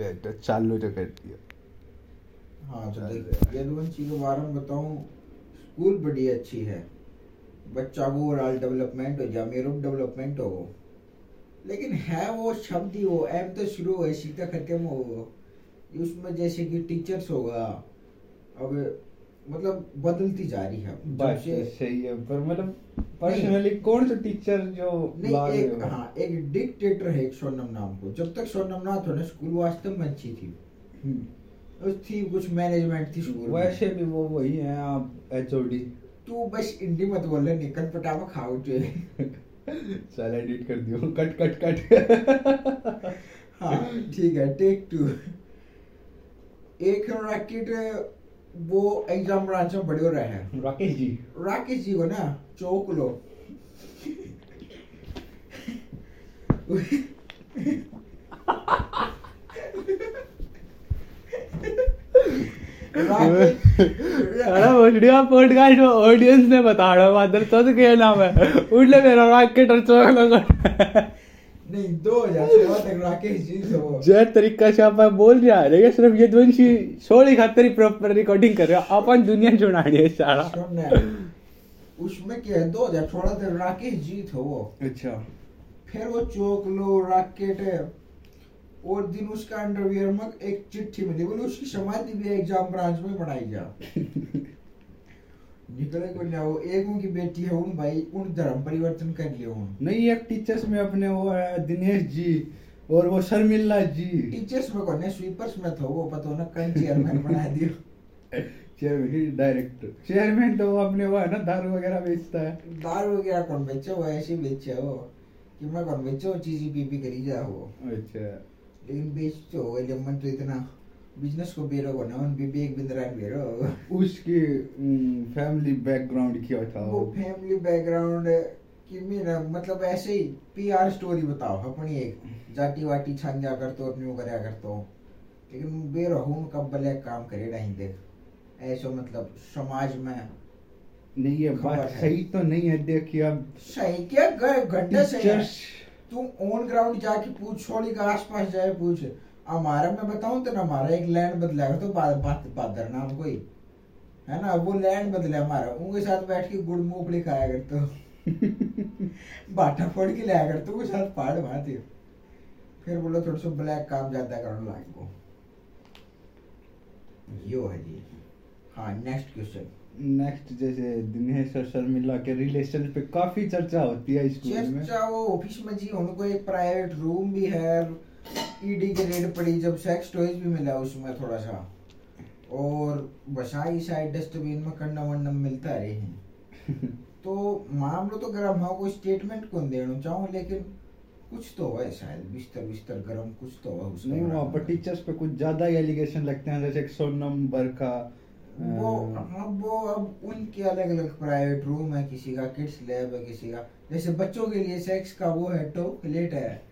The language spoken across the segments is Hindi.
ले तो चालू तो कर दिया। हाँ तो देख यदुवंशी के बारे में बताऊँ स्कूल बड़ी अच्छी है। बच्चा को ओवरऑल डेवलपमेंट हो या मेरो डेवलपमेंट हो लेकिन है वो शब्द ही वो एम तो शुरू हो सीधा खत्म हो उसमें जैसे कि टीचर्स होगा अब मतलब बदलती जा रही है। बात तो सही है पर मतलब पर्सनली कौन सा टीचर जो नहीं एक हाँ? एक डिक्टेटर है एक सोनम नाम को। जब तक सोनम ना था ना स्कूल वास्तव में अच्छी थी। हम्म। थी कुछ मैनेजमेंट थी स्कूल वैसे भी वो वही है आप एचओडी तू बस इंडी मत बोल निकल पटावा खाओ जो चल एडिट कर दियो। कट कट कट हाँ ठीक है टेक टू एक रैकेट वो एग्ज़ाम ब्रांच में बड़े हो रहे हैं। राकेश जी। राकेश जी को ना चौक लो। वीडियो पॉडकास्ट में ऑडियंस ने बता रहा मादर तो क्या नाम है। उठले मेरा रॉकेट और चौक लगा नहीं दो हज़ार सोलह तक राकेश जी थे वो। तरीका से आप बोल रहा है लेकिन सिर्फ़ ये ध्वंसी सोली खातर ही प्रॉपर रिकॉर्डिंग कर रहे हो अपन दुनिया छुड़ा रही है सारा उसमें क्या है दो हज़ार सोलह तक राकेश जी थे वो। अच्छा। फिर वो चौक लो रॉकेट है और दिन उसका अंडरवियर में एक चिट्ठी मिली बोले उसकी समाधि भी एग्ज़ाम ब्रांच में बनाई जा। निकले को ना वो एक उनकी बेटी है उन भाई उन धर्म परिवर्तन कर लिया उन। नहीं एक टीचर्स में अपने वो है दिनेश जी और वो शर्मिला जी। टीचर्स में कौन है? स्वीपर्स में था वो पता ना कौन चेयरमैन बना दिया। चेयरमैन डायरेक्टर चेयरमैन तो वो अपने वो है ना दारू वगैरह बेचता है। दारू वगैरह कौन बेचे वो ऐसे बेचे वो कि मैं कौन बेचे वो चीज़ पी पी करी जा वो अच्छा। लेकिन बेच तो हो गए मन तो इतना बिज़नेस को बेरो को ना उन भी एक बिंदरान बेरो। उसकी फैमिली बैकग्राउंड क्या था? वो फैमिली बैकग्राउंड कि मेरा मतलब ऐसे ही पीआर स्टोरी बताओ अपनी एक जाटी वाटी छान जा कर तो अपनी करया कर तो लेकिन बेर हूँ कब ब्लैक काम करे नहीं देख ऐसो मतलब समाज में नहीं ये खबर बात सही तो नहीं है देखिए अब सही क्या? घंटे से तू ऑन ग्राउंड जाके पूछ छोड़ी का आसपास जाए पूछ। हमारा मैं बताऊँ तो ना हमारा एक लैंड बदला तो बा, बा, बादर नाम कोई। है ना? वो लैंड बदला हमारा। उनके साथ बैठ के गुड़ मूंगफली खाया करते बाटा फोड़ के लाया करते उनके साथ पहाड़ भाते फिर बोलो थोड़ा सा ब्लैक काम ज़्यादा करने लाग को यो है जी। हाँ नेक्स्ट क्वेश्चन नेक्स्ट जैसे दिनेश और शर्मिला के रिलेशन पे काफ़ी चर्चा होती है स्कूल में। चर्चा वो ऑफ़िस में जी उनको एक प्राइवेट रूम भी है ईडी की रेड पड़ी जब सेक्स टॉयज भी मिला उसमें थोड़ा सा और बसाई साइड डस्टबिन में कंडम वंडम मिलता रहे हैं। तो मामलो तो गर्म है कोई स्टेटमेंट कौन देना चाहूँ लेकिन कुछ तो है शायद बिस्तर बिस्तर गर्म कुछ तो है उसका। नहीं वहाँ पर टीचर्स पे कुछ ज़्यादा ही एलिगेशन लगते हैं जैसे एक सोनम बरखा वो हाँ। वो अब उनके अलग अलग प्राइवेट रूम है किसी का किड्स लैब है किसी का जैसे बच्चों के लिए सेक्स का वो है टॉयलेट है।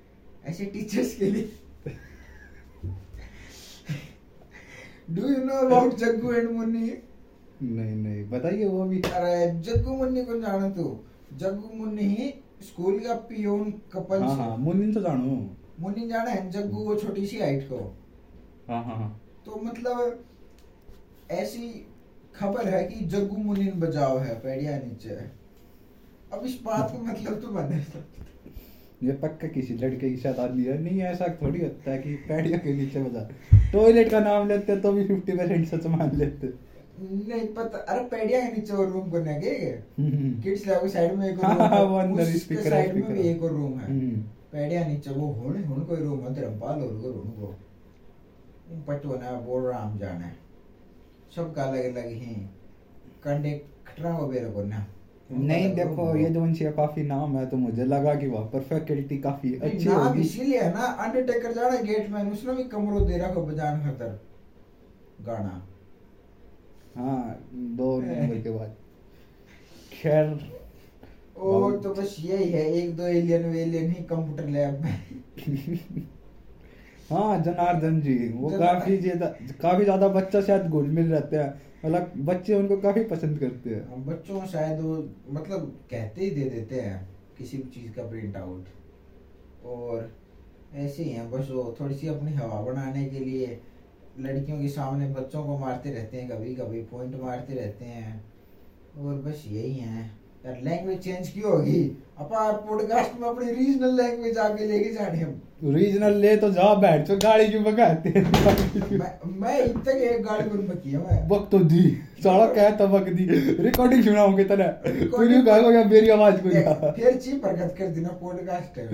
ऐसे टीचर्स के लिए। Do you know about Jaggu and Munni नहीं नहीं बताइए वो भी। अरे जग्गू मुन्नी को जानो तू। जग्गू मुन्नी ही स्कूल का पियोन कपल हाँ हाँ मुन्नी तो जानू। मुन्नी जाना है जग्गू वो छोटी सी हाइट को। हाँ हाँ हाँ। तो मतलब ऐसी खबर है कि जग्गू मुनीन बजाओ है पेड़िया नीचे अब इस बात का मतलब तो बने ये पक्का किसी लड़के की आदमी है? नहीं ऐसा थोड़ी होता है कि पैडिया के नीचे बजा टॉयलेट का नाम लेते तो भी फिफ्टी परसेंट सच मान लेते नहीं पता अरे पेड़िया के नीचे और रूम करने के किड्स लैब के साइड में एक और हाँ, room है, वो अंदर उसके साइड में भी एक और रूम है। हम्म। पेड़िया नीचे वो हुन हुन कोई रूम है धर्मपाल और को रूम को। पटो ना बोल राम जाना है। सबका अलग अलग ही। कंडे खटरा को बेरो को ना। नहीं देखो ये जो का काफ़ी नाम है तो मुझे लगा कि वहाँ पर फैकल्टी काफ़ी अच्छी नाम होगी। इसीलिए है ना अंडरटेकर जाना गेटमैन उसने भी कमरो दे रखा बजान खातर गाना। हाँ दो नंबर के बाद। खैर और तो बस यही है एक दो एलियन वेलियन ही कंप्यूटर लैब में। हाँ जनार्दन जी वो काफ़ी ज़्यादा काफ़ी ज़्यादा बच्चा शायद घुल मिल रहते हैं। मतलब बच्चे उनको काफ़ी पसंद करते हैं। बच्चों शायद वो मतलब कहते ही दे देते हैं किसी भी चीज़ का प्रिंट आउट और ऐसे ही हैं बस वो थोड़ी सी अपनी हवा बनाने के लिए लड़कियों के सामने बच्चों को मारते रहते हैं कभी कभी पॉइंट मारते रहते हैं। और बस यही है। यार लैंग्वेज चेंज क्यों होगी? अपा पॉडकास्ट में अपनी रीजनल लैंग्वेज आगे लेके जाने हम। रीजनल ले तो जा बैठ तो गाड़ी क्यों भगाते मैं मैं इत तक एक गाड़ी बन बकी है मैं। वक्त तो दी। साला कह तो वक्त दी। रिकॉर्डिंग सुनाओगे तना तू नहीं कहोगे या मेरी आवाज़ को फिर चीप हरकत कर देना पॉडकास्ट है।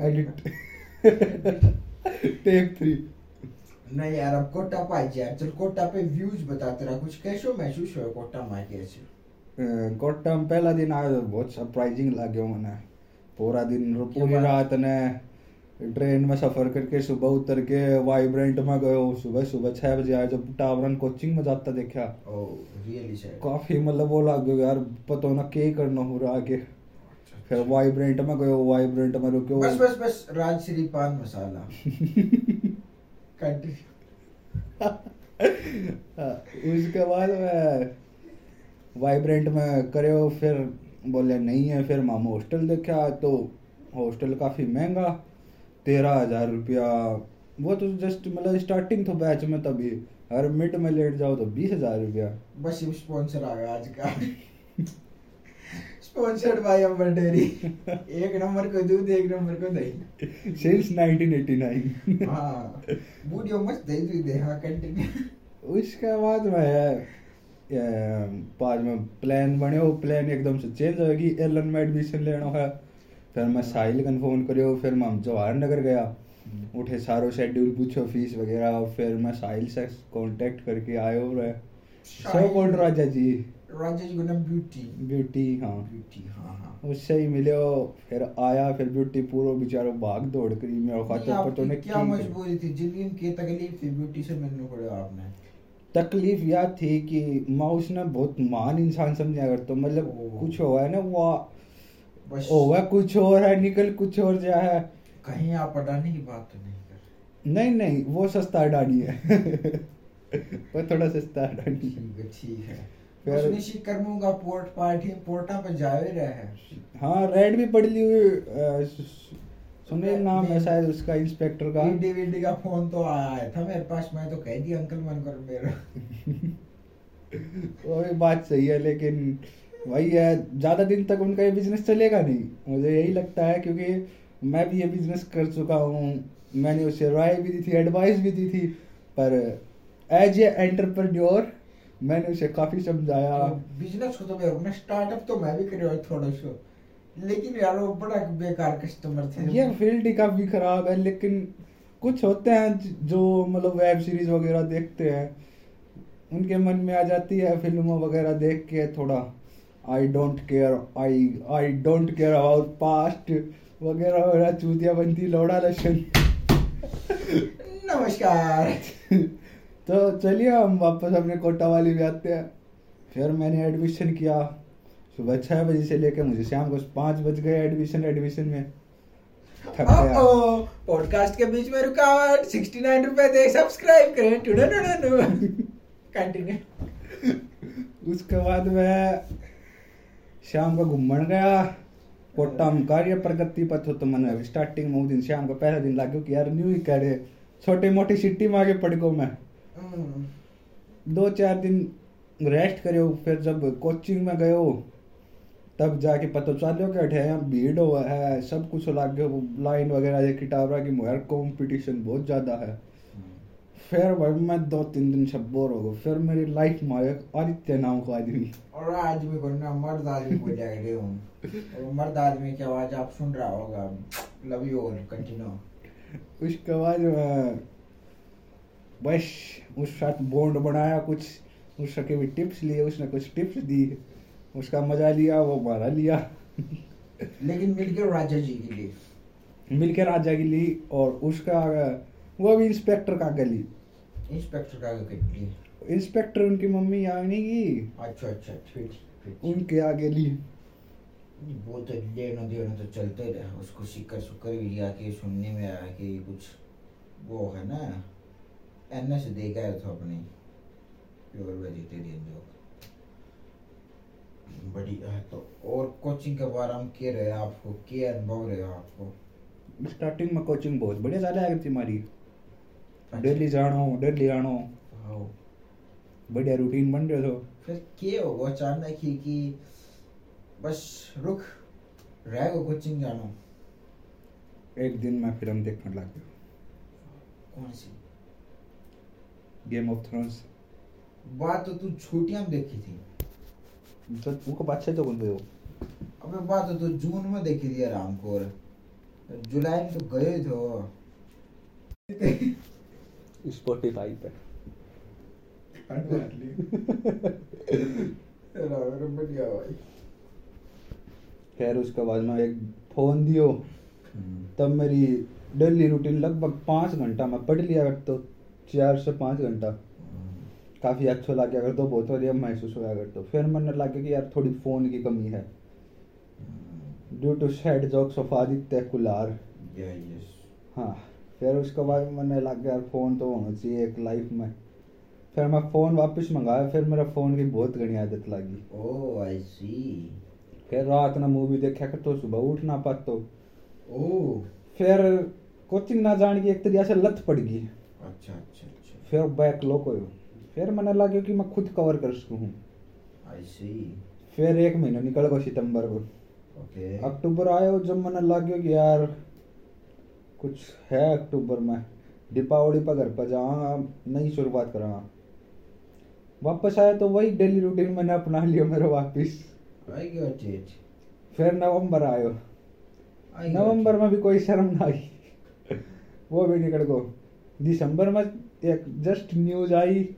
एडिट टेक थ्री नहीं यार अब कोटा पाई यार चल कोटा पे व्यूज़ बता तेरा कुछ कैसो महसूस हो कोटा में कैसे में पहला दिन आया तो बहुत सरप्राइजिंग लगे मैंने। पूरा दिन पूरी रात ने। ट्रेन में सफ़र करके सुबह उतर के वाइब्रेंट में गयो सुबह सुबह छह बजे आया जब टावरन कोचिंग में जाता देखा। काफ़ी मतलब वो लग गयो यार पता ना क्या करना हो रहा आगे। फिर वाइब्रेंट में गयो वाइब्रेंट में रुके बस बस बस राजश्री पान मसाला। उसके बाद मैं वाइब्रेंट में करे हो फिर बोले नहीं है फिर मामा हॉस्टल देखा तो हॉस्टल काफ़ी महँगा तेरह हज़ार रुपया। वो तो जस्ट मतलब स्टार्टिंग तो बैच में तभी अगर मिड में लेट जाओ तो बीस हज़ार रुपया। बस ये स्पॉन्सर आ गया आज का। स्पॉन्सर्ड बाय अमर डेयरी एक नंबर को दूध एक नंबर को दही। सिंस 1989 हाँ वीडियो मस्त दही दूध दे हाँ कंटिन्यू उसके बाद में बाद में प्लान बने वो प्लान एकदम से चेंज होगी एलन में एडमिशन लेना है। फिर मैं साहिल का फ़ोन करियो फिर मैं जवाहर नगर गया उठे सारो शेड्यूल पूछो फ़ीस वगैरह। फिर मैं साहिल से कांटेक्ट करके आयो रहे सो कौन राजा जी। राजेश गुनम ब्यूटी ब्यूटी हाँ। ब्यूटी हाँ हाँ। उससे ही मिलो फिर आया फिर ब्यूटी पूरा बेचारा भाग दौड़ करी। मेरा खाता पता आपकी नहीं क्या मजबूरी थी? ज़िंदगी में की तकलीफ़ थी ब्यूटी से मिलने पड़े आपने। तकलीफ़ यह थी कि माउस ने बहुत महान इंसान समझा अगर तो मतलब कुछ हुआ है ना वो होगा कुछ और है निकल कुछ और जा है। कहीं आप अडानी की बात तो नहीं कर नहीं नहीं वो सस्ता अडानी है। वो थोड़ा सस्ता अडानी ठीक है ठीक है। फिर- उसने शिकरमूँगा पोर्ट पार्टी पोर्टा पे जा रहे है। हाँ रेड भी पड़ ली हुई सुनील नाम है शायद उसका इंस्पेक्टर का। वीडी वीडी का फ़ोन तो आया था मेरे पास मैं तो कह दिया अंकल मन कर मेरा। वो भी बात सही है लेकिन वही है ज़्यादा दिन तक उनका ये बिज़नेस चलेगा नहीं। मुझे यही लगता है क्योंकि मैं भी ये बिज़नेस कर चुका हूँ। मैंने उसे राय भी दी थी एडवाइस भी दी थी पर एज ए एंटरप्रेन्योर मैंने उसे काफ़ी समझाया। बिज़नेस को तो मेरे स्टार्टअप तो मैं भी करो थोड़ा सा लेकिन यार वो बड़ा बेकार कस्टमर थे। ये फ़ील्ड ही काफ़ी खराब है लेकिन कुछ होते हैं जो मतलब वेब सीरीज़ वगैरह देखते हैं उनके मन में आ जाती है फ़िल्मों वगैरह देख के थोड़ा I don't care I I don't care about past वगैरह वगैरह चूतिया बनती लौड़ा लक्षण नमस्कार। तो चलिए हम वापस अपने कोटा वाली भी आते हैं। फिर मैंने एडमिशन किया। सुबह छह बजे से लेकर मुझे शाम को पाँच बज गए एडमिशन एडमिशन में। थक गया। पॉडकास्ट के बीच में रुकावट 69 रुपए दे सब्सक्राइब करें। टुडे कंटिन्यू उसके बाद मैं शाम को घूमन गया। कोटा में कार्य प्रगति पथ हो तो मैंने स्टार्टिंग में दिन शाम को पहला दिन लागू कि यार न्यू ही करे छोटे मोटी सिटी में आगे पड़ गो मैं। दो चार दिन रेस्ट करो फिर जब कोचिंग में गयो तब जाके पता चलो कि अठे यहाँ भीड़ हो है सब कुछ लग गयो लाइन वगैरह देखी टावरा की मुहर कंपटीशन बहुत ज़्यादा है। फिर भाई मैं दो तीन दिन से बोर हो गया। फिर मेरी लाइफ में आदित्य नाम का आदमी। और आदमी को ना मर्द आदमी को जाएँगे हूँ। और मर्द आदमी की आवाज़ आप सुन रहा होगा। लव यू और कंटिन्यू उसके बाद बस उस साथ बॉन्ड बनाया कुछ। उसके भी टिप्स लिए उसने कुछ टिप्स दी। उसका मज़ा लिया वो हमारा लिया। लेकिन मिलकर राजा जी के लिए। मिलकर राजा की ली और उसका वो भी इंस्पेक्टर का गली। इंस्पेक्टर का लिए इंस्पेक्टर उनकी मम्मी यहाँ नहीं की अच्छा अच्छा ठीक ठीक उनके आगे ली। वो तो लेना देना तो चलते रहे उसको सिक्कर सुक्कर भी लिया के सुनने में आया कि कुछ वो है ना एन एस दे गए थे अपने प्योर वेजिटेरियन जो बढ़िया है तो और कोचिंग के बारे में क्या रहे आपको? क्या अनुभव रहे आपको? स्टार्टिंग में कोचिंग बहुत बढ़िया चाले आई थी हमारी। अच्छा। डेली जानो डेली आनो। हाँ। बढ़िया रूटीन बन रहे तो। फिर के होगा अचानक ही कि बस रुक रह गो कोचिंग जानो? एक दिन में फ़िल्म देखने लग गया कौन सी? गेम ऑफ़ थ्रोन्स बात तो तू छुट्टियाँ देखी थी। तो उनको बादशाह तो कौन गए हो। अबे बात तो जून में देखी थी आराम को जुलाई में तो गए थे स्पॉटिफाई पे। खैर उसके बाद में एक फ़ोन दियो। हम्म। तब मेरी डेली रूटीन लगभग पाँच घंटा मैं पढ़ लिया कर तो चार से पाँच घंटा। काफ़ी अच्छा लग गया कर तो बहुत बढ़िया महसूस होया कर तो। फिर मैंने लगा कि यार थोड़ी फ़ोन की कमी है। Due to sad jokes of Aditya Kular हाँ फिर उसके बाद मैंने लग गया यार फ़ोन तो होना चाहिए एक लाइफ में। फिर मैं फ़ोन वापस मंगाया फिर मेरा फ़ोन की बहुत घनी आदत लगी। ओ आई सी फिर रात ना मूवी देखा कर तो सुबह उठ ना पातो ओ फिर कोचिंग ना जाने की एक तरीके से लत पड़ गई। अच्छा अच्छा अच्छा। फिर बैक लॉक हो फिर मैंने लगे कि मैं खुद कवर कर सकूँ। फिर एक महीना निकल गया सितंबर को। ओके अक्टूबर आयो जब मैंने लगे कि यार कुछ है अक्टूबर में दीपावली पर घर पर जाऊँगा नई शुरुआत करांगा वापस आया तो वही डेली रूटीन मैंने अपना लिया मेरा वापस। फिर नवंबर आयो। नवंबर में भी कोई शर्म ना आई। वो भी निकल गो दिसंबर में एक जस्ट न्यूज़ आई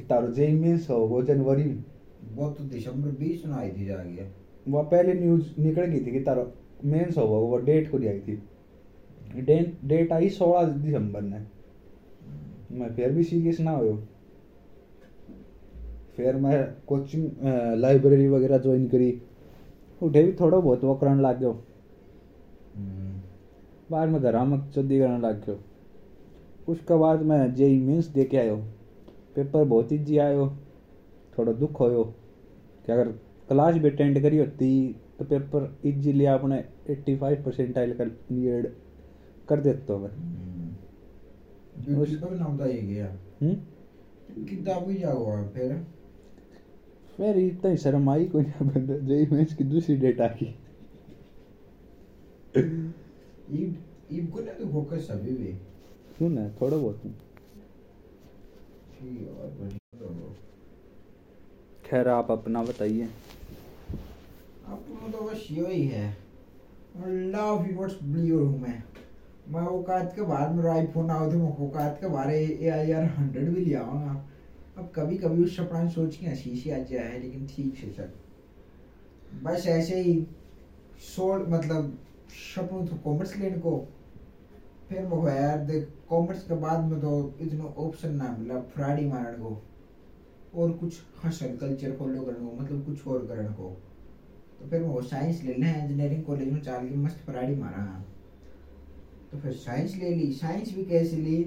तारो जेई मेंस हो वो जनवरी। में वो तो दिसंबर बीस में आई थी जा गया वो पहले न्यूज़ निकल गई थी कि तारो मेंस हो वो डेट को आई थी। डेट डेट आई सोलह दिसंबर ने। मैं फिर भी सीरियस ना हो फिर मैं कोचिंग लाइब्रेरी वगैरह ज्वाइन करी। उठे भी थोड़ा बहुत वो करने लग गयो। हम्म, बाद में घर में चुदी करने लग गयो। उसके बाद मैं जेई मेंस दे के आयो। पेपर बहुत इजी आयो थोड़ा दुख होयो कि अगर क्लास भी अटेंड करी होती तो पेपर इजीली आपने 85 परसेंटाइल कर नीड कर देता मैं। उस- ड्यूटी पर नाम गया हम्म? किताब ही जाओ फिर। फिर इतना ही शर्म आई कोई बंदा जेई मेंस की दूसरी डेट आ गई। को ना तो फोकस अभी भी। क्यों ना थोड़ा बहुत ठीक है, और बढ़िया तो। खैर, आप अपना बताइए। अपना तो बस यही है। ही व्हाट्स ब्लियर हूँ? मैं मैं औकात के बाद मेरा आईफोन आओ तो मैं औकात के बारे ए आई आर हंड्रेड भी ले आऊँगा। अब कभी कभी उस सपना सोच के हँसी सी आ जाए, लेकिन ठीक से सर बस ऐसे ही, सोल मतलब सपनों तो कॉमर्स लेने को फिर वो यार देख कॉमर्स के बाद में तो इतना ऑप्शन ना मिला फ्राडी मारने को और कुछ हसल कल्चर फॉलो करने को मतलब कुछ और करने को। तो फिर वो साइंस ले लें इंजीनियरिंग कॉलेज में चाल के मस्त पराड़ी मारा। तो फिर साइंस ले ली साइंस भी कैसे ली?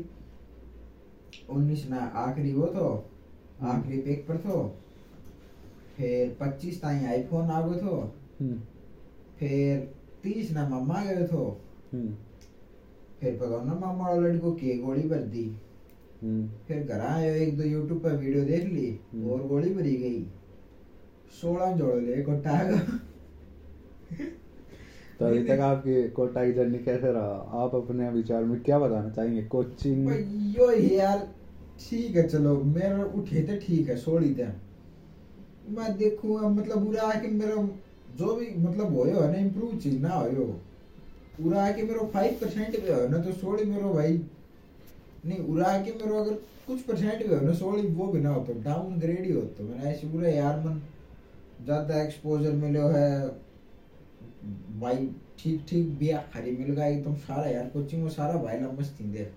उन्नीस ना आखिरी वो तो आखिरी पेपर तो फिर पच्चीस ताई आईफोन आ गए तो हम्म। फिर तीस ना मम्मा गए तो हम्म। फिर पता ना मामा वाला लड़को के गोली भर दी। हम्म। फिर घर आयो एक दो यूट्यूब पर वीडियो देख ली हम्म। और गोली भरी गई। सोलह जोड़ ले कोटा का तो अभी तक आपकी कोटा की जर्नी कैसे रहा? आप अपने विचार में क्या बताना चाहेंगे? कोचिंग यो यार ठीक है चलो मेरा उठे तो ठीक है सोड़ी थे। मैं देखूँगा मतलब पूरा आके मेरा जो भी मतलब होयो है ना इम्प्रूव चीज़ ना होयो। पूरा आके मेरा फाइव परसेंट भी हो, ना तो सोड़ी मेरो भाई। नहीं उड़ा आके मेरो अगर कुछ परसेंट भी हो, ना सोड़ी वो भी ना हो तो डाउन ग्रेड ही हो तो मैंने ऐसे पूरा यार मन, ज़्यादा एक्सपोजर मिलो है भाई ठीक ठीक बिया खरी मिल गया, एकदम सारा यार कोचिंग में सारा भाई ना मस्त दे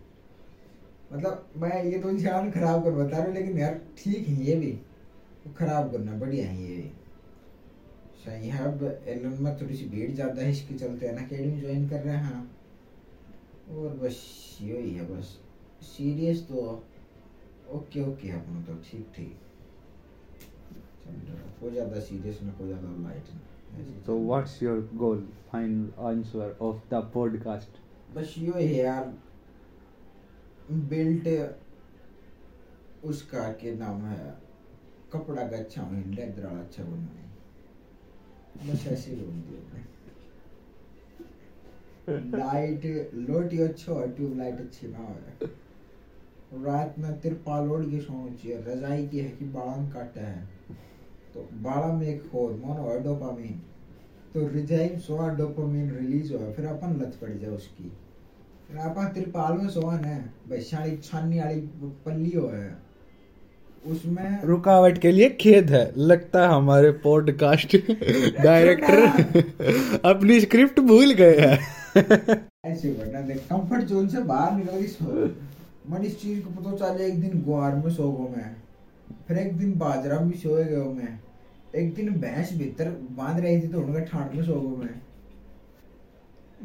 मतलब मैं ये तो ध्यान खराब कर बता रहा हूँ, लेकिन यार ठीक है, ये भी। खराब करना, बढ़िया है, ये भी। सही है एलन में थोड़ी सी भीड़ ज़्यादा है इसके चलते है ना अकेडमी ज्वाइन कर रहे हैं हाँ और बस यही है बस सीरियस तो ओके ओके अपना तो ठीक ठीक। कोई ज़्यादा सीरियस ना कोई ज़्यादा लाइट ना चल what's your goal? Final answer of the podcast. बस यो है यार बेल्ट उसका के नाम है कपड़ा का अच्छा है लेदर वाला अच्छा बना है बस ऐसे बोल दिया लाइट लोट अच्छा हो ट्यूब लाइट अच्छी ना रात में तिरपाल ओढ़ के सोना चाहिए। रजाई की है कि बाड़न काटा है। तो बाड़ा में एक हार्मोन है डोपामिन तो रजाई में सोआ डोपामिन रिलीज़ हो। फिर अपन लत पड़ जाए उसकी। फिर अपन तिरपाल में सोआ है। वैशाली छानी वाली पल्ली हो है। उसमें रुकावट के लिए खेद है लगता है हमारे पॉडकास्ट डायरेक्टर अपनी स्क्रिप्ट भूल गए हैं। ऐसे करना देख कंफर्ट जोन से बाहर निकल गई सो मन इस चीज़ को पता चले एक दिन ग्वार में सो गो मैं फिर एक दिन बाजरा में सोए गए मैं एक दिन भैंस भीतर बाँध रही थी तो उनका ठाण में सो गो मैं।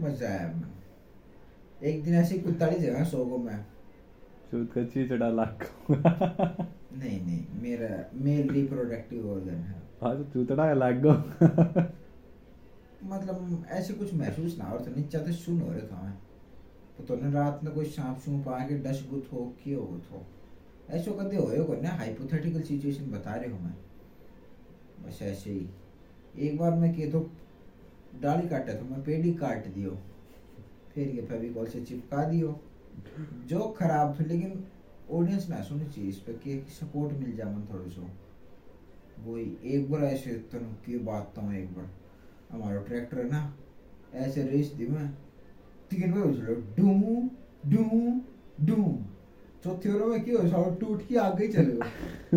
मज़ा आया। मैं एक दिन ऐसी कुत्ताड़ी जगह सो गो मैं। चूत का चीचड़ा लाख नहीं नहीं मेरा मेल रिप्रोडक्टिव ऑर्गन है हाँ तो चूतड़ा लाग गो मतलब ऐसे कुछ महसूस ना हो रहा था नीचा तो सुन हो रहा था मैं तो तूने रात में कोई सांप सूप आके डस गुथ हो किए हो तो ऐसे कदे होए को ना हाइपोथेटिकल सिचुएशन बता रहे हो मैं बस ऐसे ही एक बार मैं के तो डाली काटा तो मैं पेड़ ही काट दियो फिर ये फेविकॉल से चिपका दियो जो खराब था लेकिन ऑडियंस ना सुनी चाहिए इस पे कि सपोर्ट मिल जाए मन थोड़ी सो। वही एक बार ऐसे तनु की बात तो एक बार। हमारा ट्रैक्टर है ना ऐसे रेस दी मैं। तीन बार उछलो डू डू डू चौथी ओवर में क्यों? साउ टूट के आगे चले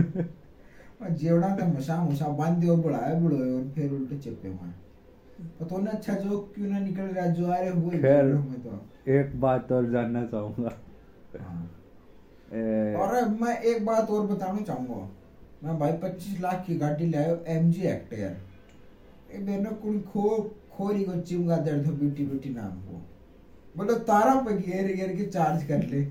और जेवड़ा तो मसा मुसा बाँध दियो बुलाया बुलो और फिर उल्टे चिपके वहाँ पता ना अच्छा जो क्यों ना निकल रहा जो आ रहे हुए खैर। तो। एक बात और जानना चाहूँगा। हाँ। और मैं एक बात और बताना चाहूँगा। मैं भाई पच्चीस लाख की गाड़ी लाया एम जी एक्टर मैंने कुल खो खोरी को चिमगा दर्द हो ब्यूटी ब्यूटी नाम को। बोलो तारा पे घेर घेर के चार्ज कर ले।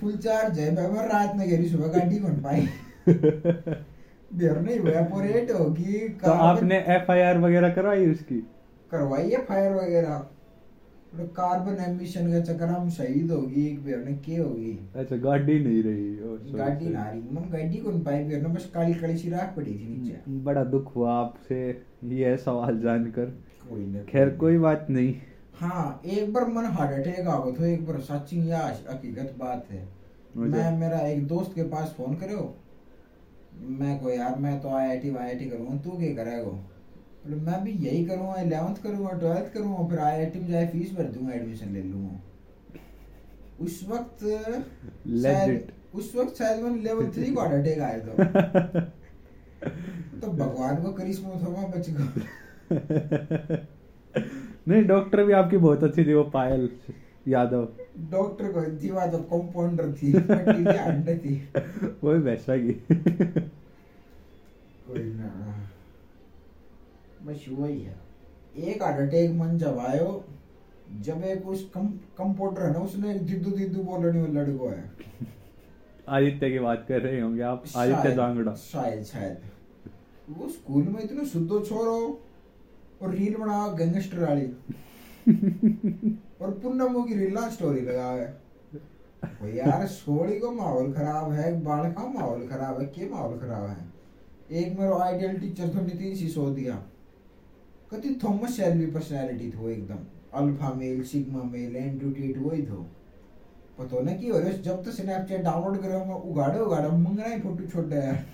फुल चार्ज है मैं रात में घेरी सुबह गाड़ी कौन पाई? देर नहीं इवेपोरेट होगी तो आपने एफ़ आई आर वगैरह करवाई उसकी? करवाई फायर वगैरह। बोले कार्बन एमिशन का चक्कर हम शहीद होगी एक बेर ने के होगी? अच्छा गाड़ी नहीं रही। गाड़ी ना रही। मन गाड़ी कौन पाई? बेर ने बस काली काली सी राख पड़ी थी नीचे। बड़ा दुख हुआ आपसे ये सवाल जानकर। कोई ना खैर कोई बात नहीं। हाँ एक बार मन हार्ट अटैक आ गया था एक बार सच्ची या हकीकत बात है। मैं मेरा एक दोस्त के पास फ़ोन करो। मैं को यार मैं तो I I T I I T करूँगा तू क्या करेगा? बोले मैं भी यही करूँगा इलेवंथ करूँगा ट्वेल्थ करूँगा फिर आई आई टी में जाए फ़ीस भर दूँगा एडमिशन ले लूँगा। उस वक्त शायद उस वक्त शायद मैंने लेवल थ्री को हार्ट अटैक आया था। तो भगवान को करिश्मा था मैं बच गया। नहीं डॉक्टर भी आपकी बहुत अच्छी थी वो पायल यादव। डॉक्टर को थी बात तो कंपाउंडर थी अंडे थी। वो भी वैसा की कोई ना। बस वही है एक हार्ट अटैक मन जब आयो जब एक उस कम कंपाउंडर है ना उसने एक दिद्दू दिद्दू बोलने वाला लड़को है। आदित्य की बात कर रहे होंगे आप? आदित्य जांगड़ा शायद शायद। वो स्कूल में इतने शुद्धो छोरो और रील बना गैंगस्टर वाली। और पूनम की रीला स्टोरी लगा है। यार सोड़ी को माहौल खराब है बाल का माहौल खराब है के माहौल खराब है? एक मेरा आइडियल टीचर तो नितिन सिसोदिया कति थॉमस शेल्बी पर्सनालिटी थो एकदम। अल्फ़ा मेल सिग्मा मेल एंटूटेट वही थो। पता ना की रहा जब तो स्नैपचैट डाउनलोड करे मैं उगाड़े उगाड़े मंगना ही फ़ोटो छोड़ यार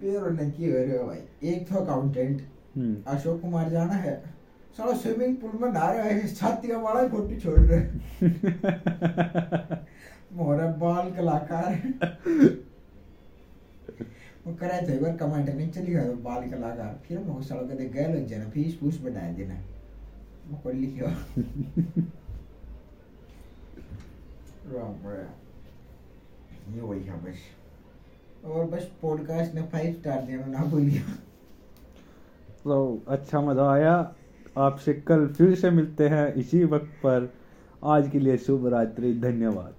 फिर उन्हें की हो भाई एक तो अकाउंटेंट हम्म, अशोक कुमार जाना है साला स्विमिंग पूल में नहा रहा है छाती का बड़ा फ़ोटो छोड़ रहे मोरा बाल कलाकार। वो करे थे एक बार कमेंट नहीं चली गया बाल कलाकार फिर मैं साला कदे गए लग जाना फ़ीस फूस बढ़ा देना मैं कोई लिखियो राम राम ये वही है बस और बस पॉडकास्ट ने फाइव स्टार देना ना भूलिए तो अच्छा मज़ा आया आपसे कल फिर से मिलते हैं इसी वक्त पर आज के लिए शुभ रात्रि धन्यवाद